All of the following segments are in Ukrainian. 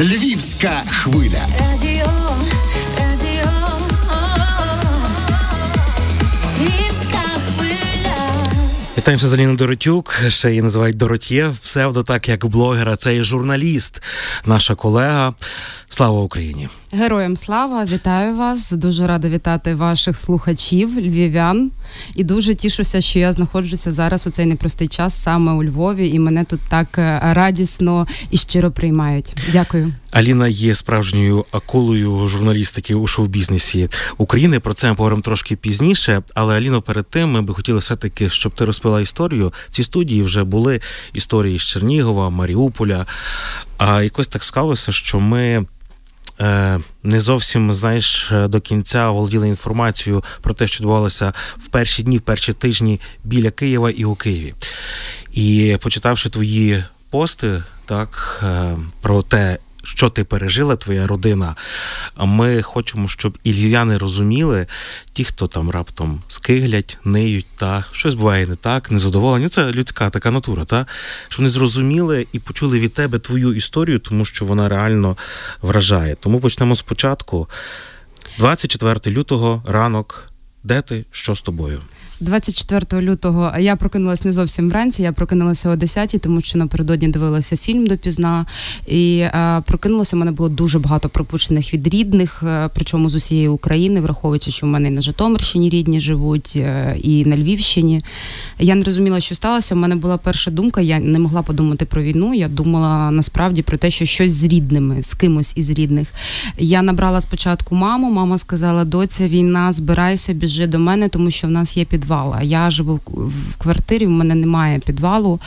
Львівська хвиля. Радіо, радіо, Львівська хвиля. Вітаємося з Аліною Доротюк, ще її називають Доротє, псевдо, так як блогера. Це і журналіст, наша колега. Слава Україні! Героям слава, вітаю вас. Дуже рада вітати ваших слухачів, львів'ян. І дуже тішуся, що я знаходжуся зараз у цей непростий час саме у Львові, і мене тут так е, радісно і щиро приймають. Дякую. Аліна є справжньою акулою журналістики у шоу-бізнесі України. Про це ми поговоримо трошки пізніше. Але Аліно, перед тим ми би хотіли все таки, щоб ти розповіла історію. В цій студії вже були історії з Чернігова, Маріуполя. А якось так склалося, що ми. Е, Не зовсім знаєш до кінця володіли інформацією про те, що відбувалося в перші дні, в перші тижні біля Києва і у Києві. І почитавши твої пости, так е, про те, що ти пережила, твоя родина. Ми хочемо, щоб і львів'яни розуміли, ті, хто там раптом скиглять, ниють, та щось буває не так, незадоволені. Це людська така натура, та щоб вони зрозуміли і почули від тебе твою історію, тому що вона реально вражає. Тому почнемо спочатку. 24 лютого, ранок. Де ти? Що з тобою? 24 лютого я прокинулася не зовсім вранці. Я прокинулася о 10 тому що напередодні дивилася фільм допізна. І е, прокинулася. У мене було дуже багато пропущених від рідних, е, причому з усієї України, враховуючи, що в мене і на Житомирщині рідні живуть, е, і на Львівщині. Я не розуміла, що сталося. У мене була перша думка. Я не могла подумати про війну. Я думала насправді про те, що щось з рідними, з кимось із рідних. Я набрала спочатку маму. Мама сказала: доця, війна, збирайся, біжи до мене, тому що в нас є підвал. А я живу в- квартирі, в мене немає підвалу.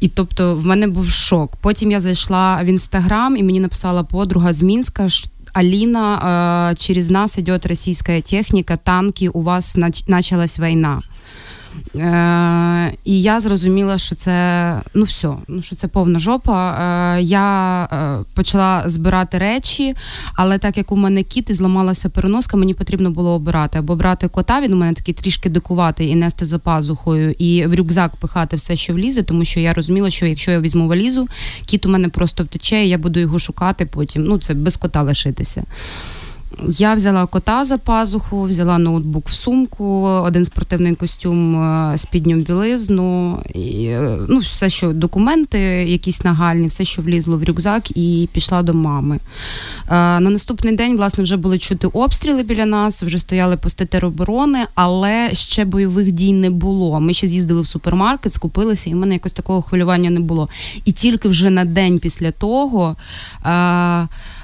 І тобто в мене був шок. Потім я зайшла в інстаграм і мені написала подруга з Мінська. Аліна через нас идет российская техника, танки, у вас нач- началась війна. Е, і я зрозуміла, що це ну все, ну що це повна жопа. Е, я е, почала збирати речі, але так як у мене кіт і зламалася переноска, мені потрібно було обирати або брати кота. Він у мене такий трішки дикуватий і нести за пазухою, і в рюкзак пихати все, що влізе, тому що я розуміла, що якщо я візьму валізу, кіт у мене просто втече, і я буду його шукати потім. Ну це без кота лишитися. Я взяла кота за пазуху, взяла ноутбук в сумку, один спортивний костюм, е, спідню білизну, і, е, ну, все, що документи, якісь нагальні, все, що влізло в рюкзак, і пішла до мами. Е, На наступний день, власне, вже були чути обстріли біля нас, вже стояли пости тероборони, але ще бойових дій не було. Ми ще з'їздили в супермаркет, скупилися, і в мене якось такого хвилювання не було. І тільки вже на день після того.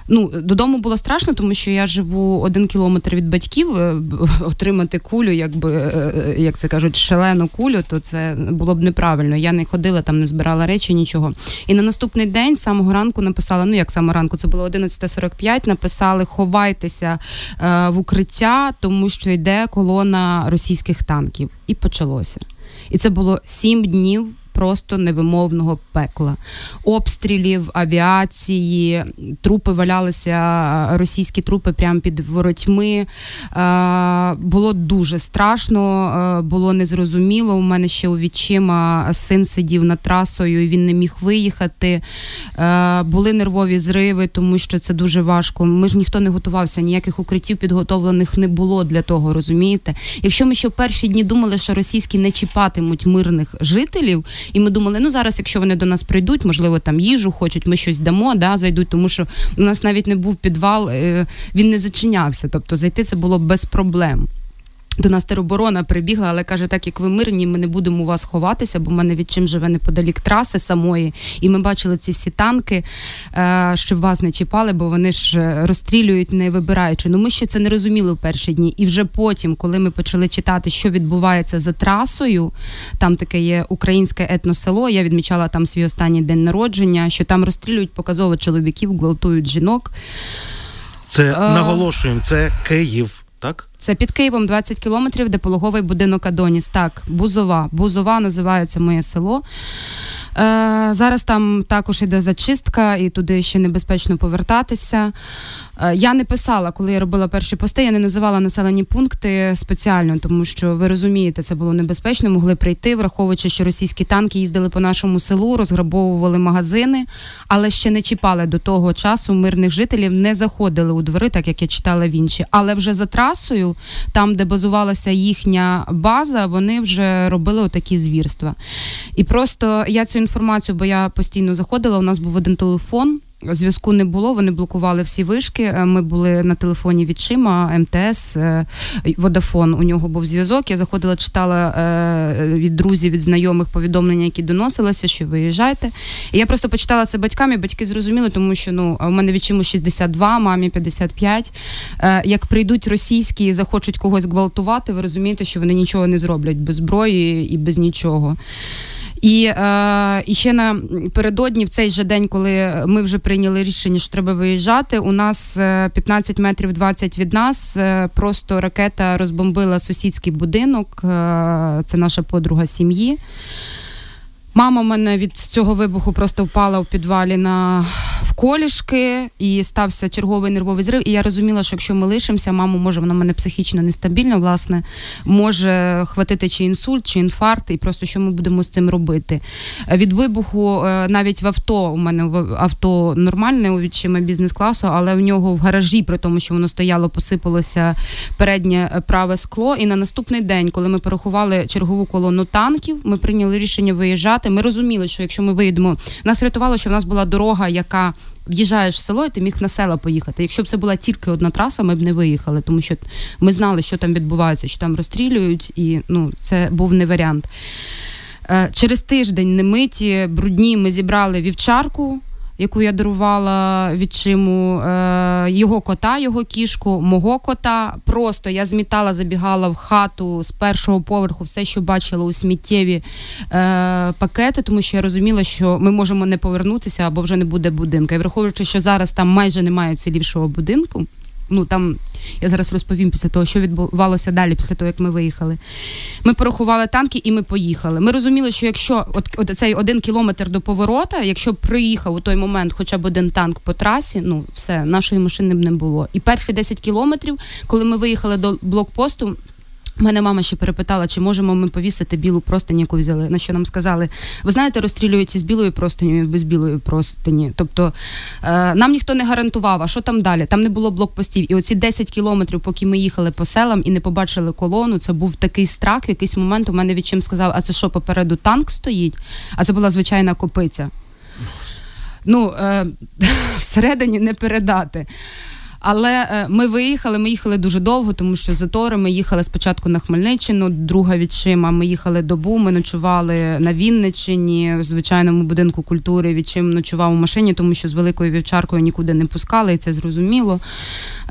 Ну, додому було страшно, тому що я живу один кілометр від батьків. е, Отримати кулю, якби е, е, як це кажуть, шалену кулю, то це було б неправильно. Я не ходила там, не збирала речі, нічого. І на наступний день з самого ранку написала: ну як саме ранку, це було 11.45, Написали: ховайтеся в укриття, тому що йде колона російських танків. І почалося. І це було сім днів. Просто невимовного пекла, обстрілів, авіації, трупи валялися, російські трупи прямо під воротьми. Е, Було дуже страшно, е, було незрозуміло. У мене ще у відчима син сидів над трасою, і він не міг виїхати. Е, Були нервові зриви, тому що це дуже важко. Ми ж ніхто не готувався, ніяких укриттів підготовлених не було для того, розумієте? Якщо ми ще в перші дні думали, що російські не чіпатимуть мирних жителів, і ми думали, ну зараз, якщо вони до нас прийдуть, можливо, там їжу хочуть, ми щось дамо, да, зайдуть, тому що у нас навіть не був підвал, е, він не зачинявся. Тобто зайти це було без проблем. До нас тероборона прибігла, але каже, так як ви мирні, ми не будемо у вас ховатися, бо в мене відчим живе неподалік траси самої. І ми бачили ці всі танки, е, щоб вас не чіпали, бо вони ж е, розстрілюють, не вибираючи. Ну ми ще це не розуміли в перші дні. І вже потім, коли ми почали читати, що відбувається за трасою, там таке є українське етносело. Я відмічала там свій останній день народження, що там розстрілюють показово чоловіків, гвалтують жінок. Це А. наголошуємо, це Київ, так? Це під Києвом 20 кілометрів, де пологовий будинок Адоніс. Так, Бузова. Бузова називається моє село. Е, зараз там також іде зачистка, і туди ще небезпечно повертатися. Е, я не писала, коли я робила перші пости, я не називала населені пункти спеціально, тому що ви розумієте, це було небезпечно. Могли прийти, враховуючи, що російські танки їздили по нашому селу, розграбовували магазини, але ще не чіпали до того часу мирних жителів, не заходили у двори, так як я читала в інші. Але вже за трасою, там, де базувалася їхня база, вони вже робили отакі звірства. І просто я цю інформацію, бо я постійно заходила. У нас був один телефон. Зв'язку не було, вони блокували всі вишки. Е, Ми були на телефоні відчима, МТС, е, Водафон. У нього був зв'язок. Я заходила, читала е, від друзів, від знайомих повідомлення, які доносилися, що виїжджайте. І я просто почитала це батькам, і батьки зрозуміли, тому що ну у мене відчиму 62, мамі 55. Е, Як прийдуть російські і захочуть когось гвалтувати, ви розумієте, що вони нічого не зроблять без зброї і без нічого. І, е, і ще напередодні, в цей же день, коли ми вже прийняли рішення, що треба виїжджати, у нас е, 15 метрів 20 від нас е, просто ракета розбомбила сусідський будинок. Е, це наша подруга сім'ї. Мама мене від цього вибуху просто впала у підвалі на в колішки, і стався черговий нервовий зрив. І я розуміла, що якщо ми лишимося, маму може вона мене психічно нестабільна, власне, може хватити чи інсульт, чи інфаркт, і просто що ми будемо з цим робити. Е, Від вибуху е, навіть в авто у мене в- авто нормальне у відчима бізнес-класу, але в нього в гаражі, при тому, що воно стояло, посипалося переднє е, праве скло. І на наступний день, коли ми порахували чергову колону танків, ми прийняли рішення виїжджати. Ми розуміли, що якщо ми виїдемо, нас врятувало, що в нас була дорога, яка в'їжджаєш в село, і ти міг на села поїхати. Якщо б це була тільки одна траса, ми б не виїхали, тому що ми знали, що там відбувається, що там розстрілюють, і ну це був не варіант. Е, Через тиждень немиті, брудні, ми зібрали вівчарку, яку я дарувала відчиму, е, його кота, його кішку, мого кота. Просто я змітала, забігала в хату з першого поверху, все, що бачила у сміттєві е, пакети, тому що я розуміла, що ми можемо не повернутися або вже не буде будинка. І враховуючи, що зараз там майже немає вцілівшого будинку. Ну там я зараз розповім після того, що відбувалося далі, після того, як ми виїхали. Ми порахували танки і ми поїхали. Ми розуміли, що якщо от, от цей один кілометр до поворота, якщо приїхав у той момент хоча б один танк по трасі, ну все, нашої машини б не було. І перші 10 кілометрів, коли ми виїхали до блокпосту. Мене мама ще перепитала, чи можемо ми повісити білу простиню, яку взяли. На що нам сказали, ви знаєте, розстрілюють із білою простиню, без білої простині. Тобто е, нам ніхто не гарантував, а що там далі? Там не було блокпостів. І оці 10 кілометрів, поки ми їхали по селам і не побачили колону, це був такий страх. В якийсь момент у мене відчим сказав, а це що, попереду танк стоїть? А це була звичайна копиця. Ну, е, всередині не передати. Але е, ми виїхали, ми їхали дуже довго, тому що затори ми їхали спочатку на Хмельниччину, друга відчима. Ми їхали добу, ми ночували на Вінниччині, в звичайному будинку культури. Відчим ночував у машині, тому що з великою вівчаркою нікуди не пускали, і це зрозуміло.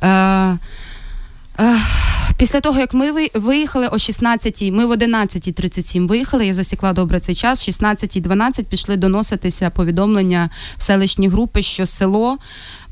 Е, е, Після того, як ми виїхали о 16-й, ми в 11.37 виїхали, я засікла добре цей час. В 16.12 пішли доноситися повідомлення в селищні групи, що село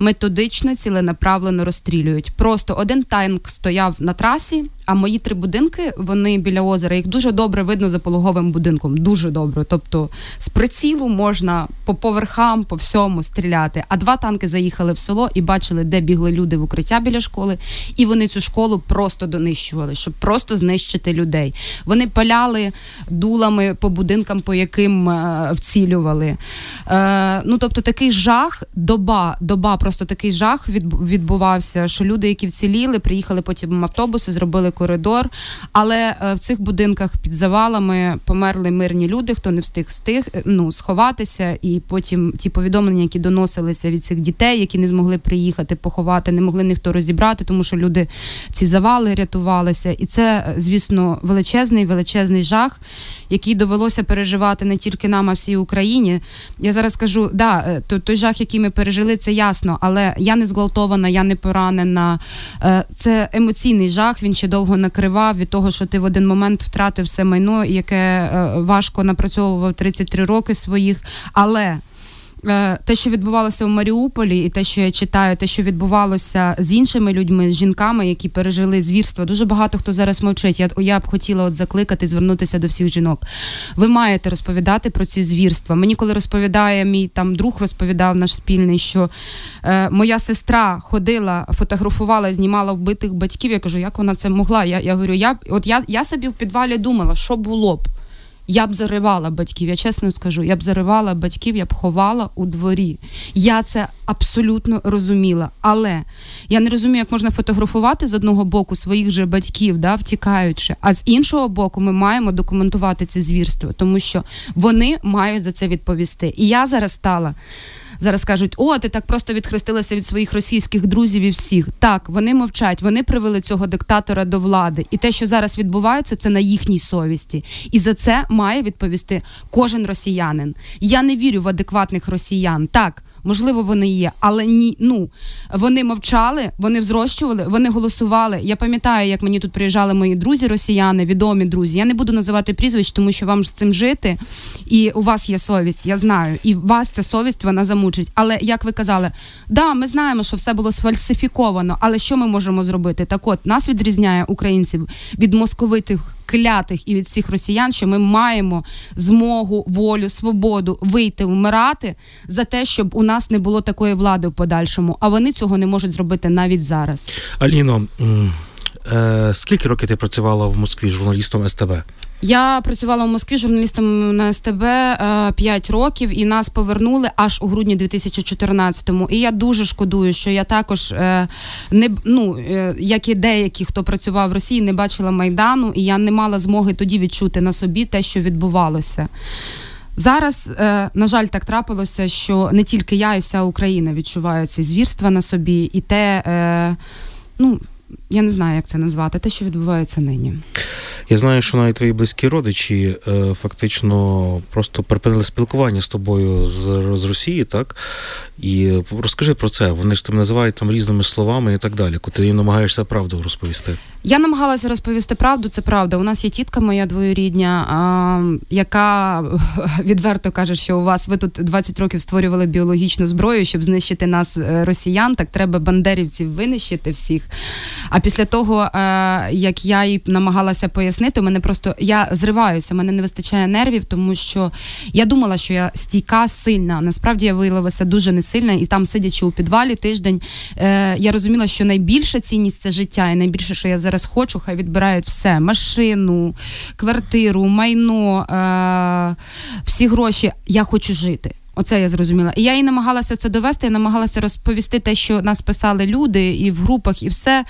методично, ціленаправлено розстрілюють. Просто один танк стояв на трасі, а мої три будинки, вони біля озера, їх дуже добре видно за пологовим будинком. Дуже добре. Тобто з прицілу можна по поверхам, по всьому стріляти. А два танки заїхали в село і бачили, де бігли люди в укриття біля школи, і вони цю школу просто донищували, щоб просто знищити людей. Вони паляли дулами по будинкам, по яким е, вцілювали. Е, ну тобто такий жах, доба, доба, просто такий жах відбу- відбувався, що люди, які вціліли, приїхали потім автобуси, зробили коридор. Але е, в цих будинках під завалами померли мирні люди, хто не встиг встиг е, ну, сховатися, і потім ті повідомлення, які доносилися від цих дітей, які не змогли приїхати, поховати, не могли ніхто розібрати, тому що люди ці завали рятувалися. І це, е, звісно, величезний, величезний жах, який довелося переживати не тільки нам, а всій Україні. Я зараз скажу, да, то- той жах, який ми пережили, це ясно, але я не зґвалтована, я не поранена. Е, Це емоційний жах. Він ще довго накривав від того, що ти в один момент втратив все майно, яке е, важко напрацьовував 33 роки своїх. Але те, що відбувалося в Маріуполі, і те, що я читаю, те, що відбувалося з іншими людьми, з жінками, які пережили звірства. Дуже багато хто зараз мовчить. Я, я б хотіла от закликати, звернутися до всіх жінок. Ви маєте розповідати про ці звірства. Мені, коли розповідає мій там друг, розповідав наш спільний, що е, моя сестра ходила, фотографувала, знімала вбитих батьків. Я кажу, як вона це могла? Я, я говорю, я от я, я собі в підвалі думала, що було б. Я б заривала батьків, я чесно скажу, я б заривала батьків, я б ховала у дворі. Я це абсолютно розуміла. Але я не розумію, як можна фотографувати з одного боку своїх же батьків, да, втікаючи, а з іншого боку, ми маємо документувати це звірство, тому що вони мають за це відповісти. І я зараз стала. Зараз кажуть, о, ти так просто відхрестилася від своїх російських друзів і всіх. Так, вони мовчать, вони привели цього диктатора до влади. І те, що зараз відбувається, це на їхній совісті. І за це має відповісти кожен росіянин. Я не вірю в адекватних росіян. Так. Можливо, вони є, але ні. Ну вони мовчали, вони взрощували, вони голосували. Я пам'ятаю, як мені тут приїжджали мої друзі, росіяни, відомі друзі. Я не буду називати прізвищ, тому що вам з цим жити, і у вас є совість. Я знаю, і вас ця совість вона замучить. Але як ви казали, да, ми знаємо, що все було сфальсифіковано. Але що ми можемо зробити? Так, от нас відрізняє українців від московитих клятих і від всіх росіян, що ми маємо змогу, волю, свободу вийти вмирати за те, щоб у нас не було такої влади в подальшому. А вони цього не можуть зробити навіть зараз. Аліно, е, скільки років ти працювала в Москві журналістом СТБ? Я працювала в Москві журналістом на СТБ е, 5 років, і нас повернули аж у грудні 2014-му. І я дуже шкодую, що я також е, не ну, е, як і деякі, хто працював в Росії, не бачила майдану, і я не мала змоги тоді відчути на собі те, що відбувалося. Зараз, е, на жаль, так трапилося, що не тільки я, і вся Україна відчуває ці звірства на собі, і те, е, ну я не знаю, як це назвати, те, що відбувається нині. Я знаю, що навіть твої близькі родичі е, фактично просто припинили спілкування з тобою з, з Росії, так? І розкажи про це. Вони ж тебе називають там різними словами і так далі, коли ти їм намагаєшся правду розповісти. Я намагалася розповісти правду. Це правда. У нас є тітка моя двоюрідня, а, яка відверто каже, що у вас ви тут 20 років створювали біологічну зброю, щоб знищити нас, е, росіян. Так треба бандерівців винищити всіх. А після того, е, як я їй намагалася пояснити, мене просто я зриваюся, мене не вистачає нервів, тому що я думала, що я стійка, сильна. Насправді я виявилася дуже несильна, і там, сидячи у підвалі тиждень, е, я розуміла, що найбільша цінність це життя, і найбільше, що я зараз хочу, хай відбирають все: машину, квартиру, майно, е, всі гроші. Я хочу жити. Оце я зрозуміла. І я їй намагалася це довести, я намагалася розповісти те, що нас писали люди, і в групах, і все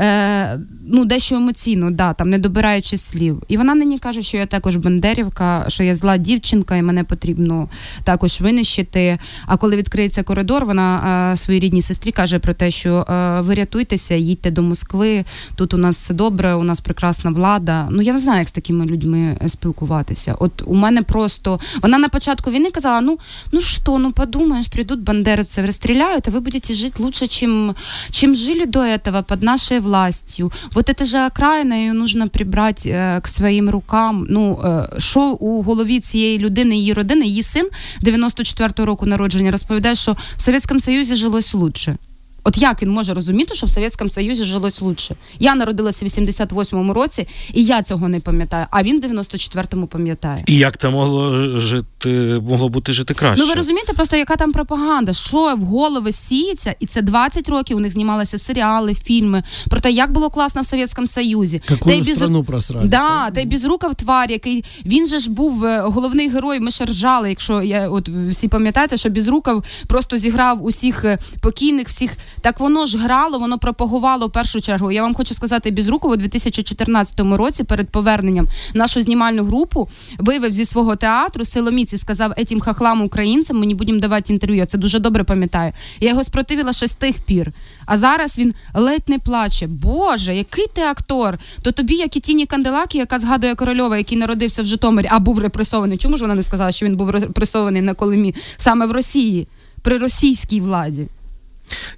е, ну, дещо емоційно, да, там, не добираючи слів. І вона нині каже, що я також бандерівка, що я зла дівчинка, і мене потрібно також винищити. А коли відкриється коридор, вона е, своїй рідній сестрі каже про те, що е, ви рятуйтеся, їдьте до Москви, тут у нас все добре, у нас прекрасна влада. Ну я не знаю, як з такими людьми е, спілкуватися. От у мене просто вона на початку війни казала: ну ну що, ну подумаєш, прийдуть бандеровцы, расстреляют, а вы будете жить лучше, чем, чем жили до этого под нашей властью. Вот это же окраїна, її нужно прибрати е, к своїм рукам. Ну е, що у голові цієї людини, її родини, її син 94-го року народження розповідає, що в Совєтському Союзі жилось лучше. От як він може розуміти, що в Совєтському Союзі жилось лучше? Я народилася в 88-му році, і я цього не пам'ятаю, а він в 94-му пам'ятає. І як там могло жити, могло бути жити краще? Ну ви розумієте, просто яка там пропаганда? Що в голови сіється, і це 20 років. У них знімалися серіали, фільми про те, як було класно в Совєтському Союзі. Какую Та й без- страну просрали? Да, та й безрукав твар, який він же ж був е, головний герой. Ми ще ржали, якщо я от всі пам'ятаєте, що безрукав просто зіграв усіх е, покійних, всіх так воно ж грало, воно пропагувало в першу чергу. Я вам хочу сказати, безруков у 2014 році перед поверненням нашу знімальну групу вивев зі свого театру силоміць і сказав етім хахлам українцям, ми не будемо давати інтерв'ю. Я це дуже добре пам'ятаю. Я його спротивила ще з тих пір. А зараз він ледь не плаче. Боже, який ти актор? То тобі, як і Тіні Канделакі, яка згадує Корольова, який народився в Житомирі, а був репресований. Чому ж вона не сказала, що він був репресований на Колимі саме в Росії, при російській владі?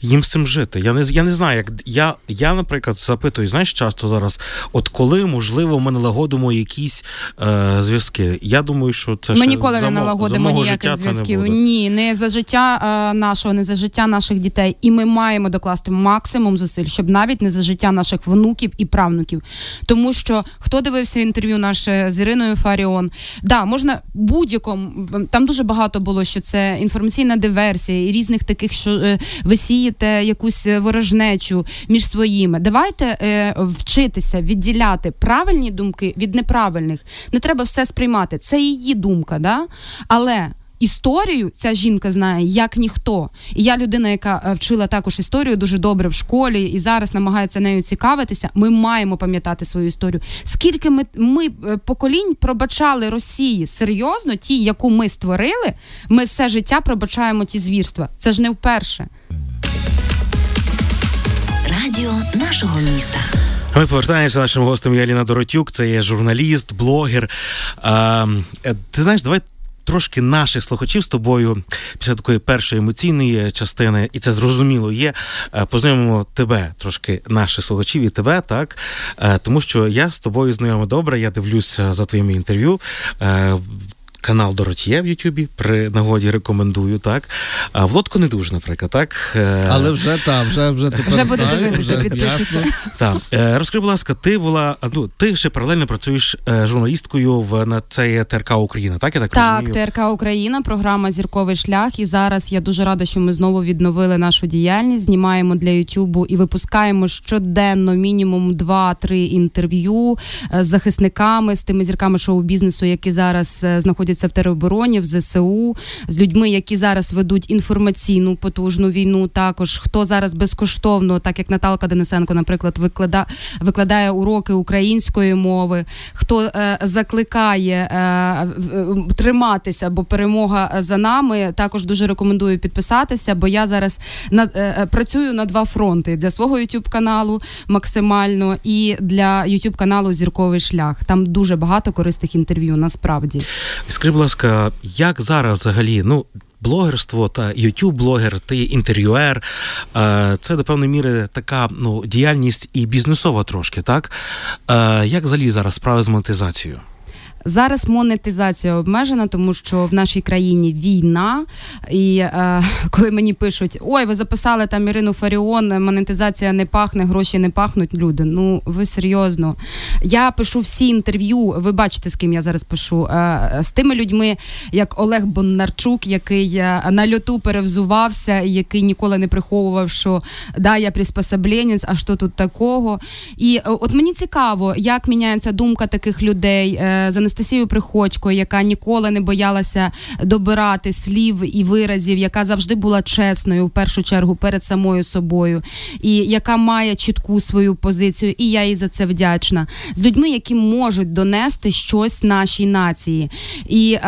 Їм з цим жити. Я не я не знаю, як я, я, наприклад, запитую, знаєш, часто зараз, от коли можливо ми налагодимо якісь е, зв'язки. Я думаю, що це Ми ще ніколи за не за налагодимо ніяких це не зв'язків. Ні, не за життя е, нашого, не за життя наших дітей. І ми маємо докласти максимум зусиль, щоб навіть не за життя наших внуків і правнуків. Тому що хто дивився інтерв'ю наше з Іриною Фаріон, да, можна будь-якому там дуже багато було, що це інформаційна диверсія і різних таких, що е, сієте якусь е, ворожнечу між своїми. Давайте е, вчитися відділяти правильні думки від неправильних. Не треба все сприймати. Це її думка, да? але. Історію ця жінка знає як ніхто. І я людина, яка е, вчила також історію дуже добре в школі і зараз намагається нею цікавитися. Ми маємо пам'ятати свою історію. Скільки ми, ми е, поколінь пробачали Росії серйозно, ті, яку ми створили, ми все життя пробачаємо ті звірства. Це ж не вперше. Радіо нашого міста. Ми повертаємося нашим гостем. Я Ліна Доротюк, це є журналіст, блогер. А, е, ти знаєш, давай. Трошки наших слухачів з тобою після такої першої емоційної частини, і це зрозуміло є. е, Познайомимо тебе, трошки наших слухачів і тебе, так Е, тому що я з тобою знайомий добре. Я дивлюся за твоїми інтерв'ю. Канал Доротія в Ютубі при нагоді рекомендую, так. А в лодку не дуже, наприклад, так. Е, Але вже та вже вже тепер Вже буде знаю, дивитися, вже підпишеться. Так, е, розкажи, будь ласка, ти була ну, ти ще паралельно працюєш е, журналісткою в на це ТРК Україна, так я так, Так, розумію? ТРК Україна, програма Зірковий шлях. І зараз я дуже рада, що ми знову відновили нашу діяльність. Знімаємо для Ютубу і випускаємо щоденно мінімум 2-3 інтерв'ю з захисниками, з тими зірками шоу-бізнесу, які зараз е, знаходяться в теробороні, в ЗСУ, з людьми, які зараз ведуть інформаційну потужну війну. Також хто зараз безкоштовно, так як Наталка Денисенко, наприклад, виклада, викладає уроки української мови, хто е, закликає е, триматися, бо перемога за нами. Також дуже рекомендую підписатися, бо я зараз над, е, е, працюю на два фронти для свого youtube каналу максимально і для youtube каналу Зірковий шлях. Там дуже багато корисних інтерв'ю. Насправді Скажи, будь ласка, як зараз взагалі, ну. Блогерство та ютуб-блогер, ти інтерв'юер. Е, Це до певної міри така ну, діяльність і бізнесова трошки, так? Е, Як взагалі зараз справи з монетизацією? Зараз монетизація обмежена, тому що в нашій країні війна. І е, коли мені пишуть: ой, ви записали там Ірину Фаріон, монетизація не пахне, гроші не пахнуть. Люди, ну ви серйозно. Я пишу всі інтерв'ю. Ви бачите, з ким я зараз пишу. Е, з тими людьми, як Олег Боннарчук, який е, на льоту перевзувався, який ніколи не приховував, що да, я приспособленець, а що тут такого. І е, от мені цікаво, як міняється думка таких людей е, з Анастасією Приходько, яка ніколи не боялася добирати слів і виразів, яка завжди була чесною в першу чергу перед самою собою, і яка має чітку свою позицію, і я їй за це вдячна. З людьми, які можуть донести щось нашій нації. І е,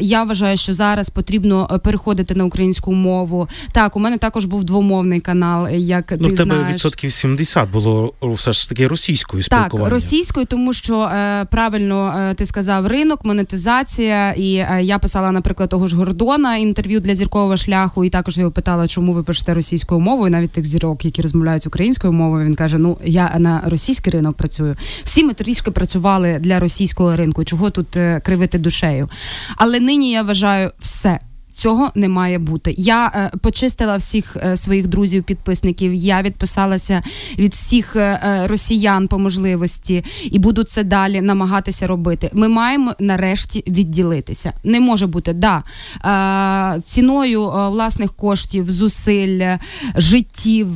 я вважаю, що зараз потрібно е, переходити на українську мову. Так, у мене також був двомовний канал, е, як Ну, ти тебе знаєш. відсотків 70 було все ж таки російською Так, спілкування. російською, тому що е, правильно е, ти сказав ринок, монетизація. І е, я писала, наприклад, того ж Гордона інтерв'ю для зіркового шляху, і також його питала, чому ви пишете російською мовою, навіть тих зірок, які розмовляють українською мовою. Він каже: Ну я на російський ринок працюю. Всі ми трішки працювали для російського ринку. Чого тут е, кривити душею? Але нині я вважаю все. Цього не має бути. Я е, почистила всіх е, своїх друзів-підписників. Я відписалася від всіх е, е, росіян по можливості і буду це далі намагатися робити. Ми маємо нарешті відділитися. Не може бути да е, ціною е, власних коштів, зусиль, життів,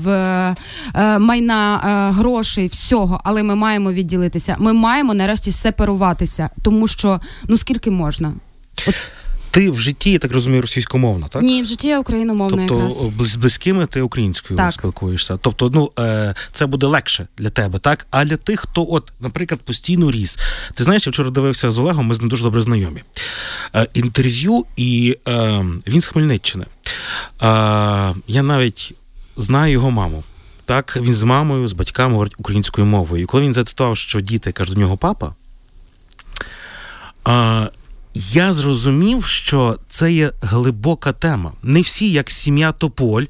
майна, грошей, всього. Але ми маємо відділитися. Ми маємо нарешті сепаруватися, тому що ну скільки можна. Ти в житті, я так розумію, російськомовна, так? Ні, в житті я україномовна Тобто якраз. з близькими ти українською Так. спілкуєшся. Тобто, ну е, це буде легше для тебе, так? А для тих, хто, от, наприклад, постійно ріс. Ти знаєш, я вчора дивився з Олегом, ми з ним дуже добре знайомі. Е, інтерв'ю, і е, він з Хмельниччини. Е, я навіть знаю його маму. Так, він з мамою, з батьками говорить українською мовою. І коли він зацитував, що діти кажуть до нього папа. Е, я зрозумів, що це є глибока тема. Не всі, як сім'я Тополь,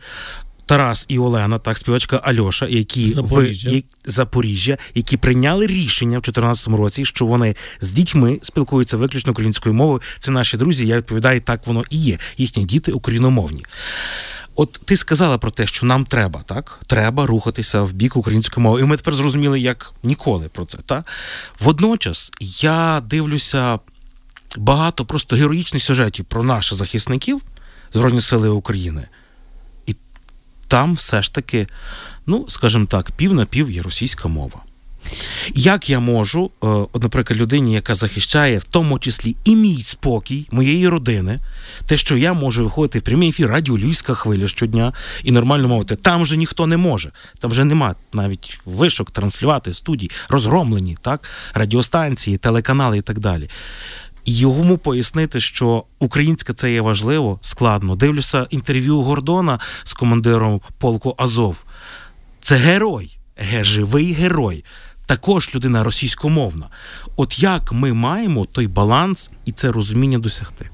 Тарас і Олена, так, співачка Альоша, які Запоріжжя. в Запоріжжя, які прийняли рішення в 2014 році, що вони з дітьми спілкуються виключно українською мовою. Це наші друзі. Я відповідаю, так воно і є. Їхні діти україномовні. От ти сказала про те, що нам треба, так? Треба рухатися в бік української мови. І ми тепер зрозуміли, як ніколи про це. Так? Водночас я дивлюся багато просто героїчних сюжетів про наших захисників Збройні Сили України. І там все ж таки, ну, скажімо так, пів на пів є російська мова. Як я можу, е, от, наприклад, людині, яка захищає в тому числі і мій спокій, моєї родини, те, що я можу виходити в прямий ефір радіо Львівська хвиля щодня і нормально мовити, там вже ніхто не може. Там вже нема навіть вишок транслювати студії, розгромлені, так, радіостанції, телеканали і так далі. Йому пояснити, що українська це є важливо, складно. Дивлюся інтерв'ю Гордона з командиром полку Азов. Це герой, живий герой також людина російськомовна. От як ми маємо той баланс і це розуміння досягти?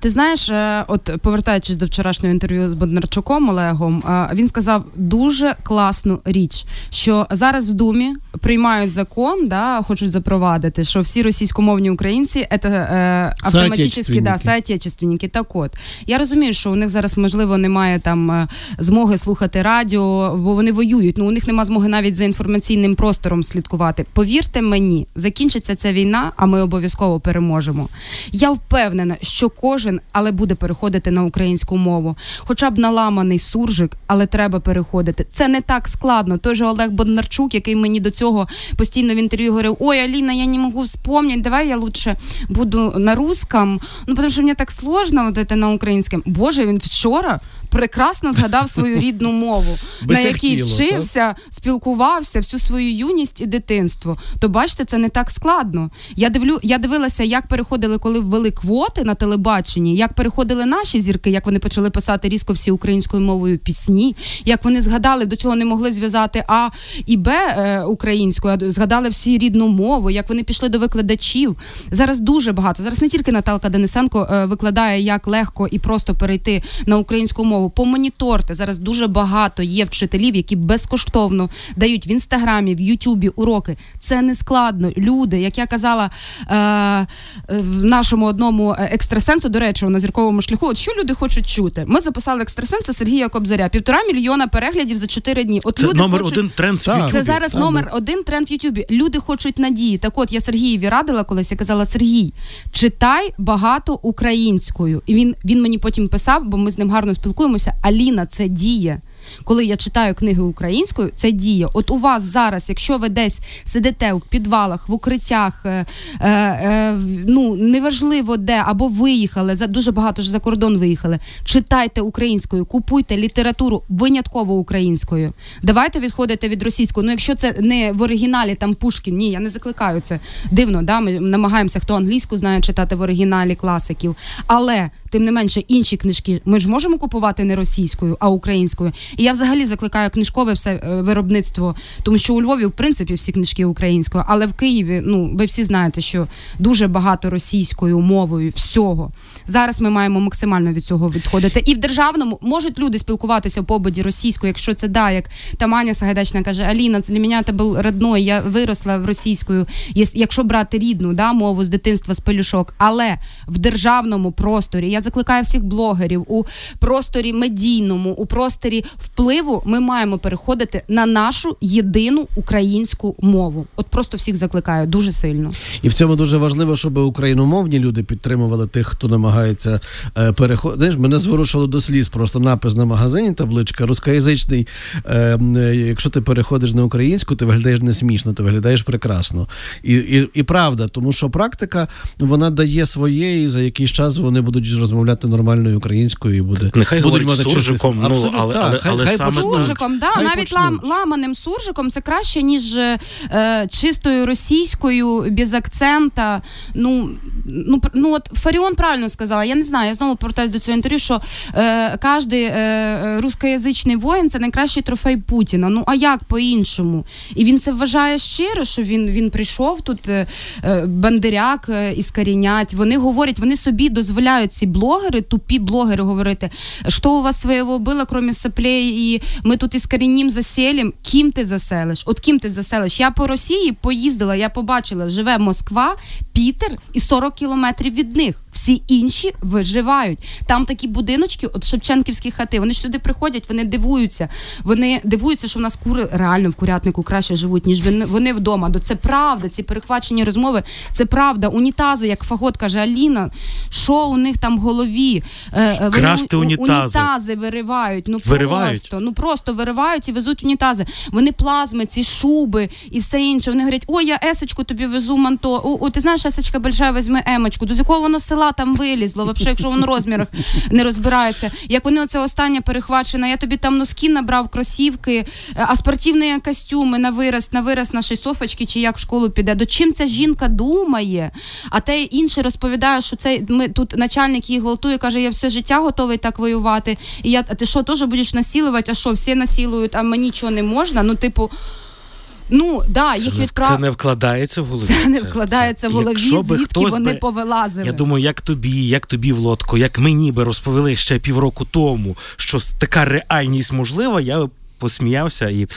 Ти знаєш, е, от повертаючись до вчорашнього інтерв'ю з Боднарчуком Олегом, е, він сказав дуже класну річ, що зараз в Думі приймають закон, да, хочуть запровадити, що всі російськомовні українці це е, автоматично да, соотечественники. Так от я розумію, що у них зараз можливо немає там змоги слухати радіо, бо вони воюють. Ну у них немає змоги навіть за інформаційним простором слідкувати. Повірте мені, закінчиться ця війна, а ми обов'язково переможемо. Я впевнена, що кожен, але буде переходити на українську мову, хоча б наламаний суржик, але треба переходити. Це не так складно. Той же Олег Бондарчук, який мені до цього постійно в інтерв'ю говорив: Ой, Аліна, я не можу вспомнити, давай я лучше буду на русском, ну тому що мені так сложно вот на українському. Боже, він вчора. Прекрасно згадав свою рідну мову, на якій вчився, спілкувався всю свою юність і дитинство. То бачите, це не так складно. Я дивлю, я дивилася, як переходили, коли ввели квоти на телебаченні, як переходили наші зірки, як вони почали писати різко всі українською мовою пісні, як вони згадали, до цього не могли зв'язати А і Б е, українською, а згадали всі рідну мову, як вони пішли до викладачів. Зараз дуже багато. Зараз не тільки Наталка Денисенко е, викладає, як легко і просто перейти на українську мову. Помоніторте зараз дуже багато є вчителів, які безкоштовно дають в інстаграмі, в Ютубі уроки. Це не складно. Люди, як я казала е, е, в нашому одному екстрасенсу, до речі, на зірковому шляху, от що люди хочуть чути. Ми записали екстрасенса Сергія Кобзаря. Півтора мільйона переглядів за чотири дні. От це люди номер хочуть... один тренд в Ютубі. Це зараз так, номер один тренд в Ютубі. Люди хочуть надії. Так от я Сергієві радила колись. Я казала: Сергій, читай багато українською. І він, він мені потім писав, бо ми з ним гарно спілкуємося. Аліна, це діє. Коли я читаю книги українською, це діє. От у вас зараз, якщо ви десь сидите в підвалах, в укриттях, е, е, е, ну неважливо де, або виїхали, за дуже багато ж за кордон виїхали. Читайте українською, купуйте літературу винятково українською. Давайте відходити від російської. Ну, якщо це не в оригіналі, там Пушкін, ні, я не закликаю це. Дивно, да? ми намагаємося, хто англійську знає читати в оригіналі класиків. Але тим не менше інші книжки ми ж можемо купувати не російською, а українською. І я взагалі закликаю книжкове все е, виробництво, тому що у Львові, в принципі, всі книжки українською, але в Києві, ну ви всі знаєте, що дуже багато російською мовою всього. Зараз ми маємо максимально від цього відходити. І в державному можуть люди спілкуватися в побуді російською, якщо це да, як там Аня Сагайдачна каже, Аліна, це для мене це був родной, я виросла в російською. Якщо брати рідну да, мову з дитинства з пелюшок, але в державному просторі я закликаю всіх блогерів у просторі медійному, у просторі впливу ми маємо переходити на нашу єдину українську мову. От просто всіх закликаю дуже сильно. І в цьому дуже важливо, щоб україномовні люди підтримували тих, хто намагається е, переходити. Знаєш, Мене зворушило до сліз просто напис на магазині, табличка рускоязичний. Е, е, якщо ти переходиш на українську, ти виглядаєш не смішно, ти виглядаєш прекрасно. І, і, і правда, тому що практика вона дає своє, і за якийсь час вони будуть розмовляти нормальною українською і буде нехай будуть говорять суржиком, ну Абсолютно, але, але, Хай- але хай саме почнуть. так. суржиком, да, Хай навіть почнуть. ламаним суржиком це краще, ніж е, чистою російською, без акцента. Ну, ну, ну от Фаріон правильно сказала. Я не знаю, я знову повертаюся до цього інтерв'ю, що е, кожен е, рускоязичний воїн це найкращий трофей Путіна. Ну а як по-іншому? І він це вважає щиро, що він, він прийшов тут, е, е, бандеряк е, іскорінять. Вони говорять, вони собі дозволяють ці блогери, тупі блогери говорити, що у вас своєго було, крім соплей, і ми тут іскорінім заселім. Ким ти заселиш? От ким ти заселиш? Я по Росії поїздила, я побачила, живе Москва, Пітер і 40 кілометрів від них. Всі інші виживають. Там такі будиночки, от Шевченківські хати. Вони ж сюди приходять, вони дивуються. Вони дивуються, що в нас кури реально в курятнику краще живуть, ніж вони, вдома. До це правда. Ці перехвачені розмови. Це правда. Унітази, як Фагот каже Аліна, що у них там в голові? Е, е, Красти унітази. унітази виривають. Ну Виривають? Просто ну просто виривають і везуть унітази. Вони плазми, ці шуби і все інше. Вони говорять, ой, я есочку тобі везу манто. О, о ти знаєш, есочка большая, візьми емочку. До з якого воно села там вилізло? Вообще, якщо воно в розмірах не розбирається. Як вони оце останнє перехвачено, я тобі там носки набрав, кросівки, е, а спортивні костюми на вираз, на вираз нашої софочки, чи як в школу піде. До чим ця жінка думає? А те інше розповідає, що це ми тут начальник її гвалтує, каже, я все життя готовий так воювати. І я, а ти що, теж будеш насілувати? А що, всі насілують, а мені чого не можна? Ну, типу, ну да, Це їх не, відправ... це не вкладається в голові. Це не вкладається в голові, якщо звідки хтось вони би- повилазили. Я думаю, як тобі, як тобі в лодку, як мені би розповіли ще півроку тому, що така реальність можлива, я посміявся і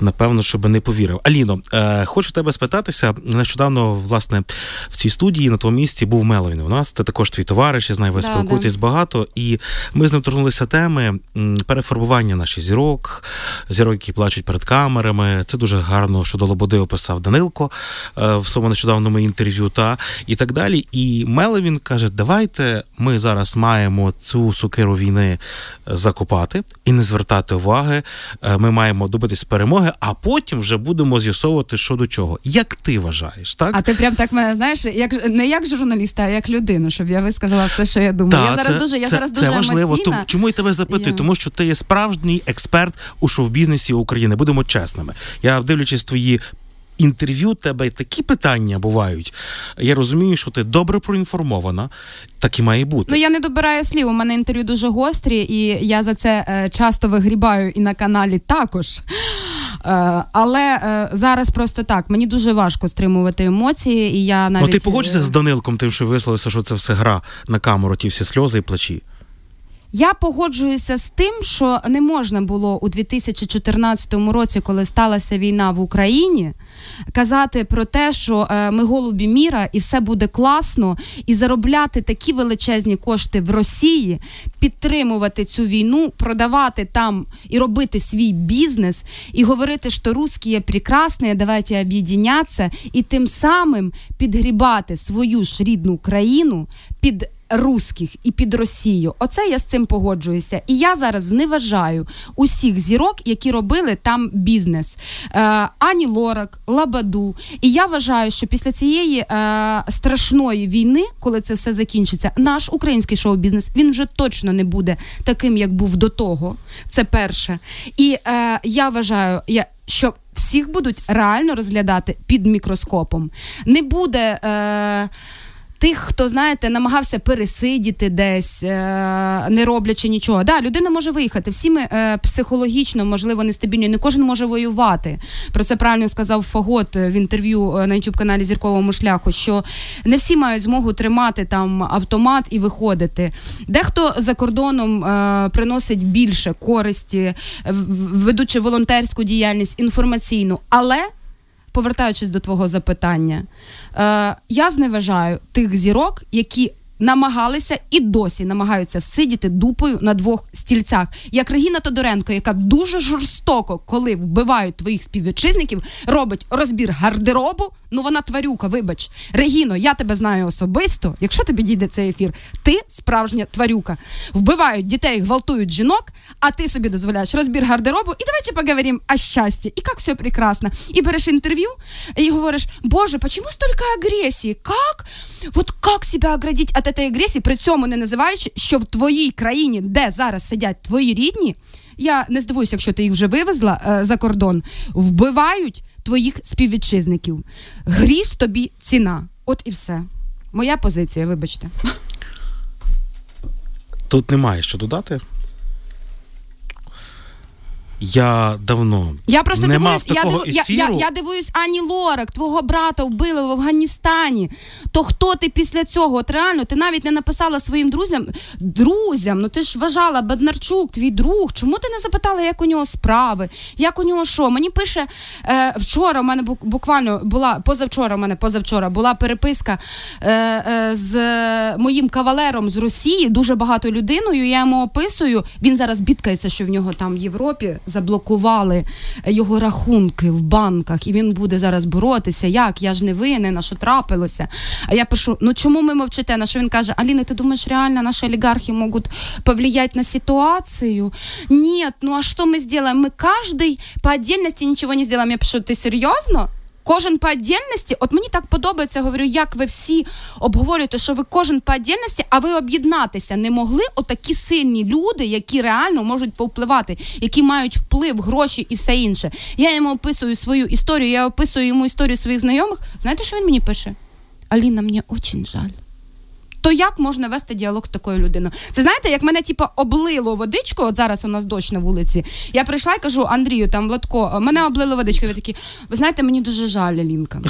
напевно, щоб не повірив. Аліно, е, хочу тебе спитатися. Нещодавно, власне, в цій студії на тому місці був Меловін. У нас це також твій товариш, я знаю, ви Да, спілкуєтесь багато, і ми з ним торкнулися теми перефарбування наших зірок, зірок, які плачуть перед камерами. Це дуже гарно, що до Лободи описав Данилко е, в своєму нещодавному інтерв'ю, та і так далі. І Мелевін каже: давайте ми зараз маємо цю сукиру війни закопати і не звертати уваги. Е, Ми маємо добитись перемоги, а потім вже будемо з'ясовувати, що до чого. Як ти вважаєш, так? А ти прям так мене знаєш, як не як журналіста, а як людину, щоб я висказала все, що я думаю. Та, я зараз це, дуже, я це, зараз це дуже важливо. Тому, чому я тебе запитую? Yeah. Тому що ти є справжній експерт у шоу-бізнесі України. Будемо чесними. Я дивлячись твої. Інтерв'ю тебе такі питання бувають. Я розумію, що ти добре проінформована, так і має бути. Ну я не добираю слів. У мене інтерв'ю дуже гострі, і я за це е, часто вигрібаю і на каналі також. Е, але е, зараз просто так. Мені дуже важко стримувати емоції, і я навіть ну ти погодишся е, з Данилком, тим, що висловився, що це все гра на камеру, ті всі сльози і плачі. Я погоджуюся з тим, що не можна було у 2014 році, коли сталася війна в Україні, казати про те, що е, ми голубі міра і все буде класно, і заробляти такі величезні кошти в Росії, підтримувати цю війну, продавати там і робити свій бізнес, і говорити, що русські є прекрасні, давайте об'єднятися, і тим самим підгрібати свою ж рідну країну під русських і під Росію. Оце я з цим погоджуюся. І я зараз зневажаю усіх зірок, які робили там бізнес. Е, Ані Лорак, Лабаду. І я вважаю, що після цієї е, страшної війни, коли це все закінчиться, наш український шоу-бізнес він вже точно не буде таким, як був до того. Це перше. І е, я вважаю, я. Що всіх будуть реально розглядати під мікроскопом. Не буде. Е, Тих, хто знаєте, намагався пересидіти десь, е, не роблячи нічого. Да, людина може виїхати. Всі ми е, психологічно, можливо, нестабільні. Не кожен може воювати. Про це правильно сказав Фагот в інтерв'ю е, на youtube каналі Зірковому шляху. Що не всі мають змогу тримати там автомат і виходити. Дехто за кордоном е, приносить більше користі, е, ведучи волонтерську діяльність інформаційну, але повертаючись до твого запитання, е, я зневажаю тих зірок, які намагалися і досі намагаються всидіти дупою на двох стільцях. Як Регіна Тодоренко, яка дуже жорстоко, коли вбивають твоїх співвітчизників, робить розбір гардеробу. Ну вона тварюка, вибач. Регіно, я тебе знаю особисто. Якщо тобі дійде цей ефір, ти справжня тварюка. Вбивають дітей, гвалтують жінок, а ти собі дозволяєш розбір гардеробу. І давайте поговоримо о щасті. І як все прекрасно. І береш інтерв'ю і говориш, Боже, почему столько агресії? Как? Вот как себя оградить этой агресії, при цьому не називаючи, що в твоїй країні, де зараз сидять твої рідні, я не здивуюся, якщо ти їх вже вивезла е, за кордон, вбивають твоїх співвітчизників. Гріш тобі ціна. От і все. Моя позиція, вибачте. Тут немає що додати. Я давно Я просто не дивуюсь, мав такого я, диву, я, ефіру. я, я дивуюсь, Ані Лорак, твого брата вбили в Афганістані. То хто ти після цього? От реально, ти навіть не написала своїм друзям. Друзям, ну ти ж вважала Беднарчук, твій друг. Чому ти не запитала, як у нього справи? Як у нього що? Мені пише е, вчора. У мене бук- буквально була позавчора. У мене позавчора була переписка е, е, з моїм кавалером з Росії, дуже багато людиною. Я йому описую. Він зараз бідкається, що в нього там в Європі заблокували його рахунки в банках, і він буде зараз боротися. Як? Я ж не винен, а що трапилося? А я пишу: ну чому ми мовчите? На що він каже: Аліна, ти думаєш, реально наші олігархи можуть повлиять на ситуацію? Ні, ну а що ми зробимо? Ми кожен по отдельності нічого не зробимо. Я пишу, ти серйозно? Кожен по отдельності, от мені так подобається, говорю, як ви всі обговорюєте, що ви кожен по отдельності, а ви об'єднатися не могли отакі сильні люди, які реально можуть повпливати, які мають вплив, гроші і все інше. Я йому описую свою історію, я описую йому історію своїх знайомих. Знаєте, що він мені пише? Аліна, мені дуже жаль. То як можна вести діалог з такою людиною? Це знаєте, як мене типу, облило водичкою, от зараз у нас дощ на вулиці. Я прийшла і кажу Андрію, там Владко, мене облило водичкою. Ви такі, ви знаєте, мені дуже жаль, Алінка.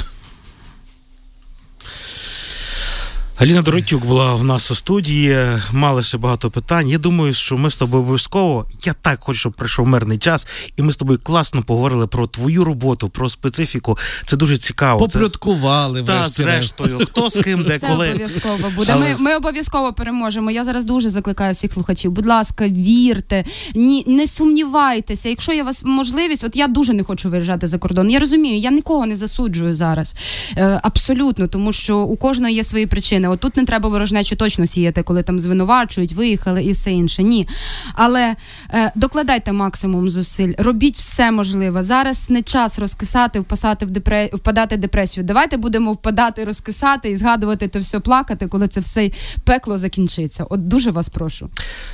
Аліна Доротюк була в нас у студії, мали ще багато питань. Я думаю, що ми з тобою обов'язково. Я так хочу, щоб прийшов мирний час, і ми з тобою класно поговорили про твою роботу, про специфіку. Це дуже цікаво. Це- Поплюткували Та, зрештою, хто з ким, де Все коли. обов'язково буде. Але- Ми, ми обов'язково переможемо. Я зараз дуже закликаю всіх слухачів. Будь ласка, вірте, ні, не сумнівайтеся. Якщо є у вас можливість, от я дуже не хочу виїжджати за кордон. Я розумію, я нікого не засуджую зараз. Е, абсолютно, тому що у кожного є свої причини. От тут не треба ворожнечу точно сіяти, коли там звинувачують, виїхали і все інше. Ні. Але е, докладайте максимум зусиль, робіть все можливе. Зараз не час розкисати, впасати в депре... впадати в депресію. Давайте будемо впадати, розкисати і згадувати то все плакати, коли це все пекло закінчиться. От дуже вас прошу.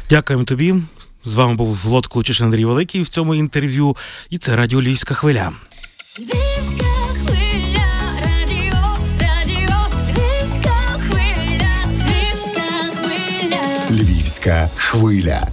Дякуємо тобі. З вами був Влад Клучиш Андрій Великий в цьому інтерв'ю. І це Радіо Львівська хвиля. Львівська Хвиля.